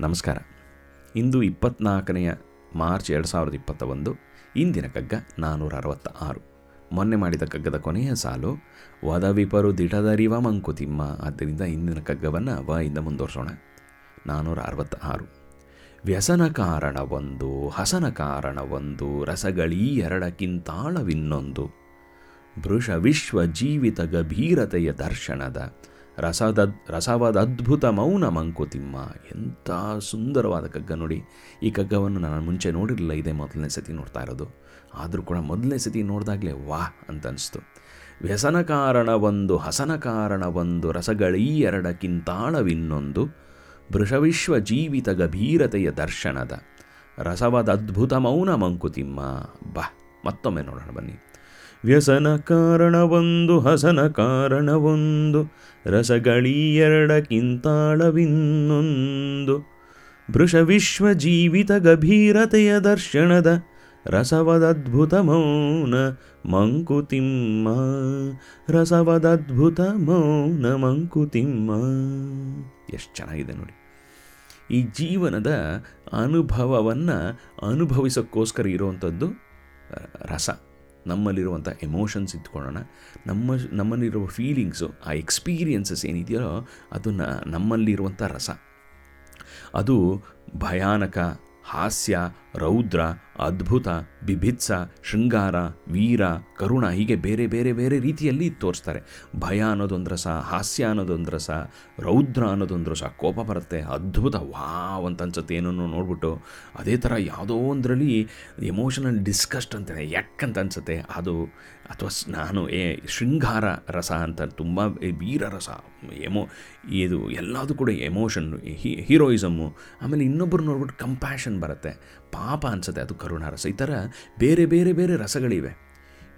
ನಮಸ್ಕಾರ. ಇಂದು ಇಪ್ಪತ್ನಾಲ್ಕನೆಯ ಮಾರ್ಚ್ ಎರಡು ಸಾವಿರದ ಇಪ್ಪತ್ತ ಒಂದು ಇಂದಿನ ಕಗ್ಗ ನಾನ್ನೂರ ಅರವತ್ತ ಆರು ಮೊನ್ನೆ ಮಾಡಿದ ಕಗ್ಗದ ಕೊನೆಯ ಸಾಲು, ವದವಿಪರು ದಿಟದರಿವ ಮಂಕುತಿಮ್ಮ. ಆದ್ದರಿಂದ ಇಂದಿನ ಕಗ್ಗವನ್ನು ವ ಇಂದ ಮುಂದುವರ್ಸೋಣ. ನಾನ್ನೂರ ಅರವತ್ತ ಆರು ವ್ಯಸನ ಕಾರಣವೊಂದು ಹಸನ ಕಾರಣವೊಂದು ರಸಗಳೀ ಎರಡಕ್ಕಿಂತಾಳವಿನ್ನೊಂದು. ಭೃಷ ವಿಶ್ವ ಜೀವಿತ ಗಭೀರತೆಯ ದರ್ಶನದ ರಸದ ರಸವದದ್ಭುತ ಮೌನ ಮಂಕುತಿಮ್ಮ. ಎಂಥ ಸುಂದರವಾದ ಕಗ್ಗ ನೋಡಿ. ಈ ಕಗ್ಗವನ್ನು ನಾನು ಮುಂಚೆ ನೋಡಿರಲಿಲ್ಲ, ಇದೇ ಮೊದಲನೇ ಸತಿ ನೋಡ್ತಾ ಇರೋದು. ಆದರೂ ಕೂಡ ಮೊದಲನೇ ಸತಿ ನೋಡಿದಾಗಲೇ ವಾಹ್ ಅಂತ ಅನಿಸ್ತು. ವ್ಯಸನ ಕಾರಣವೊಂದು ಹಸನ ಕಾರಣ ಒಂದು, ರಸಗಳೀ ಎರಡಕ್ಕಿಂತಾಳವಿನ್ನೊಂದು ಬೃಷವಿಶ್ವ ಜೀವಿತ ಗಭೀರತೆಯ ದರ್ಶನದ. ರಸವಾದ ಅದ್ಭುತ ಮೌನ ಮಂಕುತಿಮ್ಮ. ಬಾ, ಮತ್ತೊಮ್ಮೆ ನೋಡೋಣ ಬನ್ನಿ. ವ್ಯಸನ ಕಾರಣವೊಂದು, ಹಸನ ಕಾರಣವೊಂದು ರಸಗಳೀಯರಡಕ್ಕಿಂತಾಳವಿನ್ನೊಂದು ಭೃಷ ವಿಶ್ವ ಜೀವಿತ ಗಭೀರತೆಯ ದರ್ಶನದ ರಸವದದ್ಭುತ ಮೌನ ಮಂಕುತಿಮ್ಮ. ರಸವದದ್ಭುತ ಮೌನ ಮಂಕುತಿಮ್ಮ. ಎಷ್ಟು ಚೆನ್ನಾಗಿದೆ ನೋಡಿ. ಈ ಜೀವನದ ಅನುಭವವನ್ನು ಅನುಭವಿಸೋಕ್ಕೋಸ್ಕರ ಇರುವಂಥದ್ದು ರಸ. ನಮ್ಮಲ್ಲಿರುವಂಥ ಎಮೋಷನ್ಸ್ ಇಟ್ಕೊಳ್ಳೋಣ ನಮ್ಮ, ನಮ್ಮಲ್ಲಿರುವ ಫೀಲಿಂಗ್ಸು ಆ ಎಕ್ಸ್ಪೀರಿಯನ್ಸಸ್ ಏನಿದೆಯೋ ಅದನ್ನು ನಮ್ಮಲ್ಲಿರುವಂಥ ರಸ. ಅದು ಭಯಾನಕ, ಹಾಸ್ಯ ರೌದ್ರ, ಅದ್ಭುತ, ಬಿಭಿತ್ಸ, ಶೃಂಗಾರ, ವೀರ, ಕರುಣ ಹೀಗೆ ಬೇರೆ ಬೇರೆ ಬೇರೆ ರೀತಿಯಲ್ಲಿ ತೋರಿಸ್ತಾರೆ. ಭಯ ಅನ್ನೋದೊಂದು ರಸ ಹಾಸ್ಯ ಅನ್ನೋದೊಂದು ರಸ ರೌದ್ರ ಅನ್ನೋದೊಂದು ರಸ ಕೋಪ ಬರುತ್ತೆ, ಅದ್ಭುತ, ವಾವ್ ಅಂತ ಅನ್ಸುತ್ತೆ ಏನನ್ನು ನೋಡ್ಬಿಟ್ಟು. ಅದೇ ಥರ ಯಾವುದೋ ಒಂದರಲ್ಲಿ ಎಮೋಷನಲ್ ಡಿಸ್ಕಸ್ಟ್ ಅಂತಾನೆ ಅಂತ ಅನ್ಸುತ್ತೆ, ಅದು ಅಥವಾ ನಾನು, ಏ, ಶೃಂಗಾರ ರಸ ಅಂತ ತುಂಬ ವೀರ ರಸ ಎಮೋ ಇದು ಎಲ್ಲದೂ ಕೂಡ ಎಮೋಷನ್ ಹೀರೋಯಿಸಮ್ಮು ಆಮೇಲೆ ಇನ್ನೊಬ್ಬರು ನೋಡ್ಬಿಟ್ಟು ಕಂಪ್ಯಾಷನ್ ಬರುತ್ತೆ. ಪಾಪ ಅನಿಸುತ್ತೆ. ಅದು ಕರುಣಾರಸ. ಈ ಥರ ಬೇರೆ ಬೇರೆ ಬೇರೆ ರಸಗಳಿವೆ.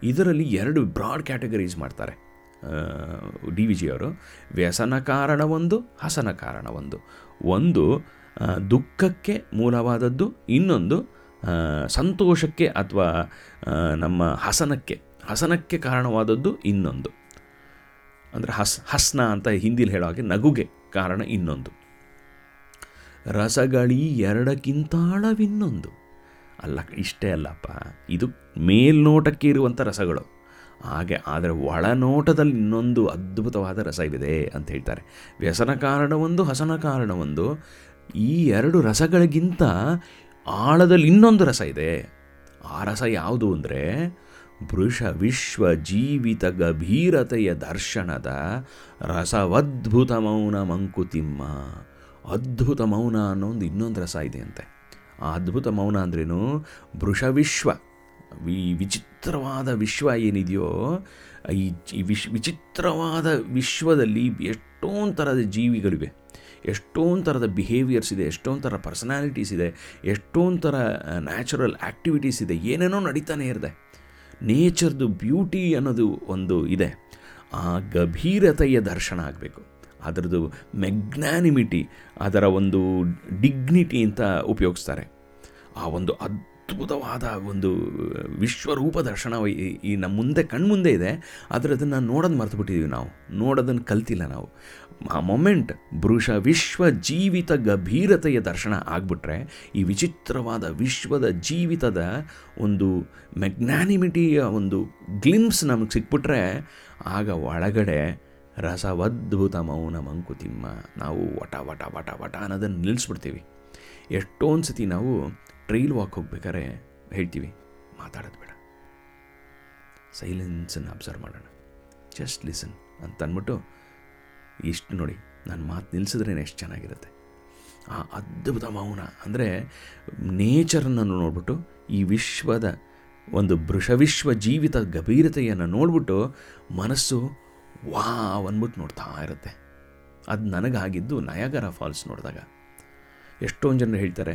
ಇದರಲ್ಲಿ ಎರಡು ಬ್ರಾಡ್ ಕ್ಯಾಟಗರೀಸ್ ಮಾಡ್ತಾರೆ. ಡಿ ವಿ ಜಿಯವರು ವ್ಯಸನ ಕಾರಣ ಒಂದು, ಹಸನ ಕಾರಣ ಒಂದು. ಒಂದು ದುಃಖಕ್ಕೆ ಮೂಲವಾದದ್ದು, ಇನ್ನೊಂದು ಸಂತೋಷಕ್ಕೆ ಅಥವಾ ನಮ್ಮ ಹಸನಕ್ಕೆ ಹಸನಕ್ಕೆ ಕಾರಣವಾದದ್ದು ಇನ್ನೊಂದು. ಅಂದರೆ ಹಸ್, ಹಸ್ನ ಅಂತ ಹಿಂದಿಲಿ ಹೇಳೋ ಹಾಗೆ ನಗುಗೆ ಕಾರಣ ಇನ್ನೊಂದು. ರಸಗಳೀ ಎರಡಕ್ಕಿಂತಾಳವಿನ್ನೊಂದು ಅಲ್ಲ, ಇಷ್ಟೇ ಅಲ್ಲಪ್ಪ. ಇದು ಮೇಲ್ನೋಟಕ್ಕೆ ಇರುವಂಥ ರಸಗಳು. ಹಾಗೆ ಆದರೆ ಒಳನೋಟದಲ್ಲಿ ಇನ್ನೊಂದು ಅದ್ಭುತವಾದ ರಸವಿದೆ ಅಂತ ಹೇಳ್ತಾರೆ. ವ್ಯಸನ ಕಾರಣ ಒಂದು ಹಸನ ಕಾರಣ ಒಂದು ಈ ಎರಡು ರಸಗಳಿಗಿಂತ ಆಳದಲ್ಲಿ ಇನ್ನೊಂದು ರಸ ಇದೆ. ಆ ರಸ ಯಾವುದು ಅಂದರೆ ಭೃಷ ವಿಶ್ವ ಜೀವಿತ ಗಭೀರತೆಯ ದರ್ಶನದ ರಸವದ್ಭುತ ಮೌನ ಮಂಕುತಿಮ್ಮ ಅದ್ಭುತ ಮೌನ ಅನ್ನೋ ಒಂದು ಇನ್ನೊಂದು ರಸ ಇದೆ ಅಂತೆ. ಆ ಅದ್ಭುತ ಮೌನ ಅಂದ್ರೇನು ವೃಷವಿಶ್ವ ವಿ ವಿಚಿತ್ರವಾದ ವಿಶ್ವ ಏನಿದೆಯೋ, ಈ ವಿಶ್ ವಿಚಿತ್ರವಾದ ವಿಶ್ವದಲ್ಲಿ ಎಷ್ಟೊಂದು ಥರದ ಜೀವಿಗಳಿವೆ ಎಷ್ಟೊಂದು ಥರದ ಬಿಹೇವಿಯರ್ಸ್ ಇದೆ ಎಷ್ಟೊಂದು ಥರ ಪರ್ಸನಾಲಿಟೀಸ್ ಇದೆ ಎಷ್ಟೊಂದು ಥರ ನ್ಯಾಚುರಲ್ ಆ್ಯಕ್ಟಿವಿಟೀಸ್ ಇದೆ, ಏನೇನೋ ನಡೀತಾನೆ ಇರದೆ. ನೇಚರ್ದು ಬ್ಯೂಟಿ ಅನ್ನೋದು ಒಂದು ಇದೆ. ಆ ಗಭೀರತೆಯ ದರ್ಶನ ಆಗಬೇಕು. ಅದರದ್ದು ಮೆಗ್ನಾನಿಮಿಟಿ ಅದರ ಒಂದು ಡಿಗ್ನಿಟಿ ಅಂತ ಉಪಯೋಗಿಸ್ತಾರೆ. ಆ ಒಂದು ಅದ್ಭುತವಾದ ಒಂದು ವಿಶ್ವರೂಪ ದರ್ಶನ ಈ ನಮ್ಮ ಮುಂದೆ, ಕಣ್ಮುಂದೆ ಇದೆ. ಆದರೆ ಅದನ್ನು ನೋಡೋದು ಮರೆತುಬಿಟ್ಟಿದ್ದೀವಿ ನಾವು. ನೋಡೋದನ್ನು ಕಲ್ತಿಲ್ಲ ನಾವು. ಆ ಮೊಮೆಂಟ್ ಬೃಷ ವಿಶ್ವ ಜೀವಿತ ಗಭೀರತೆಯ ದರ್ಶನ ಆಗಿಬಿಟ್ರೆ ಈ ವಿಚಿತ್ರವಾದ ವಿಶ್ವದ ಜೀವಿತದ ಒಂದು ಮೆಗ್ನಾನಿಮಿಟಿಯ ಒಂದು ಗ್ಲಿಮ್ಸ್ ನಮಗೆ ಸಿಕ್ಬಿಟ್ರೆ ಆಗ ಒಳಗಡೆ ರಸವದ್ಭುತ ಮೌನ ಮಂಕುತಿಮ್ಮ ನಾವು ವಟ ವಟ ವಟ ವಟ ಅನ್ನೋದನ್ನು ನಿಲ್ಲಿಸ್ಬಿಡ್ತೀವಿ. ಎಷ್ಟೊಂದು ಸತಿ ನಾವು ಟ್ರೈಲ್ ವಾಕ್ ಹೋಗ್ಬೇಕಾದ್ರೆ ಹೇಳ್ತೀವಿ, ಮಾತಾಡೋದು ಬೇಡ. ಸೈಲೆನ್ಸನ್ನು ಅಬ್ಸರ್ವ್ ಮಾಡೋಣ. ಜಸ್ಟ್ ಲಿಸನ್ ಅಂತ ಅಂದ್ಬಿಟ್ಟು ಇಷ್ಟು ನೋಡಿ ನಾನು ಮಾತು ನಿಲ್ಲಿಸಿದ್ರೇ ಎಷ್ಟು ಚೆನ್ನಾಗಿರುತ್ತೆ. ಆ ಅದ್ಭುತ ಮೌನ ಅಂದರೆ ನೇಚರನ್ನು ನೋಡ್ಬಿಟ್ಟು, ಈ ವಿಶ್ವದ ಒಂದು ಬೃಷವಿಶ್ವ ಜೀವಿತ ಗಭೀರತೆಯನ್ನು ನೋಡ್ಬಿಟ್ಟು ಮನಸ್ಸು ವಾವ್ ಅಂದ್ಬಿಟ್ಟು ನೋಡ್ತಾ ಇರುತ್ತೆ. ಅದು ನನಗಾಗಿದ್ದು ನಯಾಗರ ಫಾಲ್ಸ್ ನೋಡಿದಾಗ. ಎಷ್ಟೊಂದು ಜನರು ಹೇಳ್ತಾರೆ,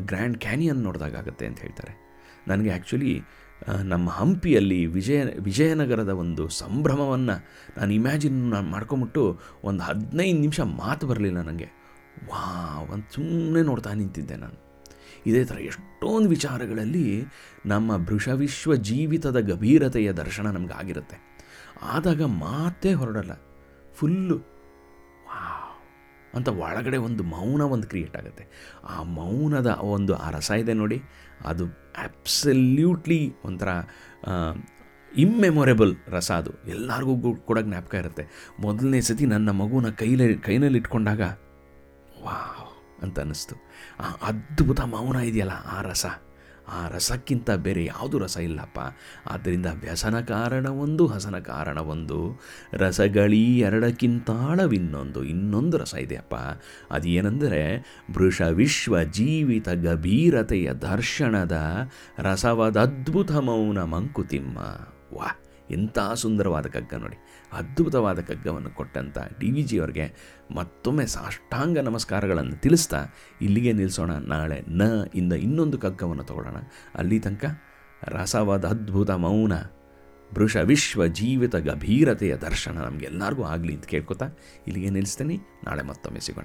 ಗ್ರ್ಯಾಂಡ್ ಕ್ಯಾನಿಯನ್ ನೋಡಿದಾಗ ಆಗುತ್ತೆ ಅಂತ ಹೇಳ್ತಾರೆ. ನನಗೆ ಆ್ಯಕ್ಚುಲಿ ನಮ್ಮ ಹಂಪಿಯಲ್ಲಿ ವಿಜಯ, ವಿಜಯನಗರದ ಒಂದು ಸಂಭ್ರಮವನ್ನು ನಾನು ಇಮ್ಯಾಜಿನ್ ನಾನು ಮಾಡ್ಕೊಂಬಿಟ್ಟು ಒಂದು ಹದಿನೈದು ನಿಮಿಷ ಮಾತು ಬರಲಿಲ್ಲ ನನಗೆ ವಾ ಒಂದು ಸುಮ್ಮನೆ ನೋಡ್ತಾ ನಿಂತಿದ್ದೆ ನಾನು. ಇದೇ ಥರ ಎಷ್ಟೊಂದು ವಿಚಾರಗಳಲ್ಲಿ ನಮ್ಮ ಭೃಷವಿಶ್ವ ಜೀವಿತದ ಗಭೀರತೆಯ ದರ್ಶನ ನಮ್ಗೆ ಆಗಿರುತ್ತೆ ಆದಾಗ ಮಾತೇ ಹೊರಡಲ್ಲ. ಫುಲ್ಲು ಅಂತ ಒಳಗಡೆ ಒಂದು ಮೌನ ಒಂದು ಕ್ರಿಯೇಟ್ ಆಗುತ್ತೆ. ಆ ಮೌನದ ಒಂದು ಆ ರಸ ಇದೆ ನೋಡಿ. ಅದು ಆ್ಯಪ್ಸಲ್ಯೂಟ್ಲಿ ಒಂಥರ ಇಮ್ಮೆಮೊರೇಬಲ್ ರಸ ಅದು. ಎಲ್ಲರಿಗೂ ಕೂಡ ಜ್ಞಾಪಕ ಇರುತ್ತೆ. ಮೊದಲನೇ ಸತಿ ನನ್ನ ಮಗುನ ಕೈಲೇ, ಕೈನಲ್ಲಿ ಇಟ್ಕೊಂಡಾಗ ವಾವ್ ಅಂತ ಅನ್ನಿಸ್ತು. ಆ ಅದ್ಭುತ ಮೌನ ಇದೆಯಲ್ಲ ಆ ರಸ. ಆ ರಸಕ್ಕಿಂತ ಬೇರೆ ಯಾವುದು ರಸ ಇಲ್ಲಪ್ಪ? ಆದ್ದರಿಂದ ವ್ಯಸನ ಕಾರಣ ಒಂದು, ಹಸನ ಕಾರಣವೊಂದು ರಸಗಳೀ ಎರಡಕ್ಕಿಂತಾಳವಿನ್ನೊಂದು ಇನ್ನೊಂದು ರಸ ಇದೆಯಪ್ಪ ಅದೇನೆಂದರೆ ವೃಷ ವಿಶ್ವ ಜೀವಿತ ಗಭೀರತೆಯ ದರ್ಶನದ ರಸವದದ್ಭುತ ಮೌನ ಮಂಕುತಿಮ್ಮ ವಾ ಎಂಥ ಸುಂದರವಾದ ಕಗ್ಗ ನೋಡಿ. ಅದ್ಭುತವಾದ ಕಗ್ಗವನ್ನು ಕೊಟ್ಟಂಥ ಡಿ ವಿ ಜಿಯವ್ರಿಗೆ ಮತ್ತೊಮ್ಮೆ ಸಾಷ್ಟಾಂಗ ನಮಸ್ಕಾರಗಳನ್ನು ತಿಳಿಸ್ತಾ ಇಲ್ಲಿಗೆ ನಿಲ್ಲಿಸೋಣ. ನಾಳೆ ನ ಇಂದ ಇನ್ನೊಂದು ಕಗ್ಗವನ್ನು ತಗೊಳ್ಳೋಣ. ಅಲ್ಲಿ ತನಕ ರಸವಾದ ಅದ್ಭುತ ಮೌನ ವೃಷ ವಿಶ್ವ ಜೀವಿತ ಗಭೀರತೆಯ ದರ್ಶನ ನಮಗೆಲ್ಲರಿಗೂ ಆಗಲಿ ಅಂತ ಕೇಳ್ಕೊತಾ ಇಲ್ಲಿಗೆ ನಿಲ್ಲಿಸ್ತೀನಿ. ನಾಳೆ ಮತ್ತೊಮ್ಮೆ ಸಿಗೋಣ.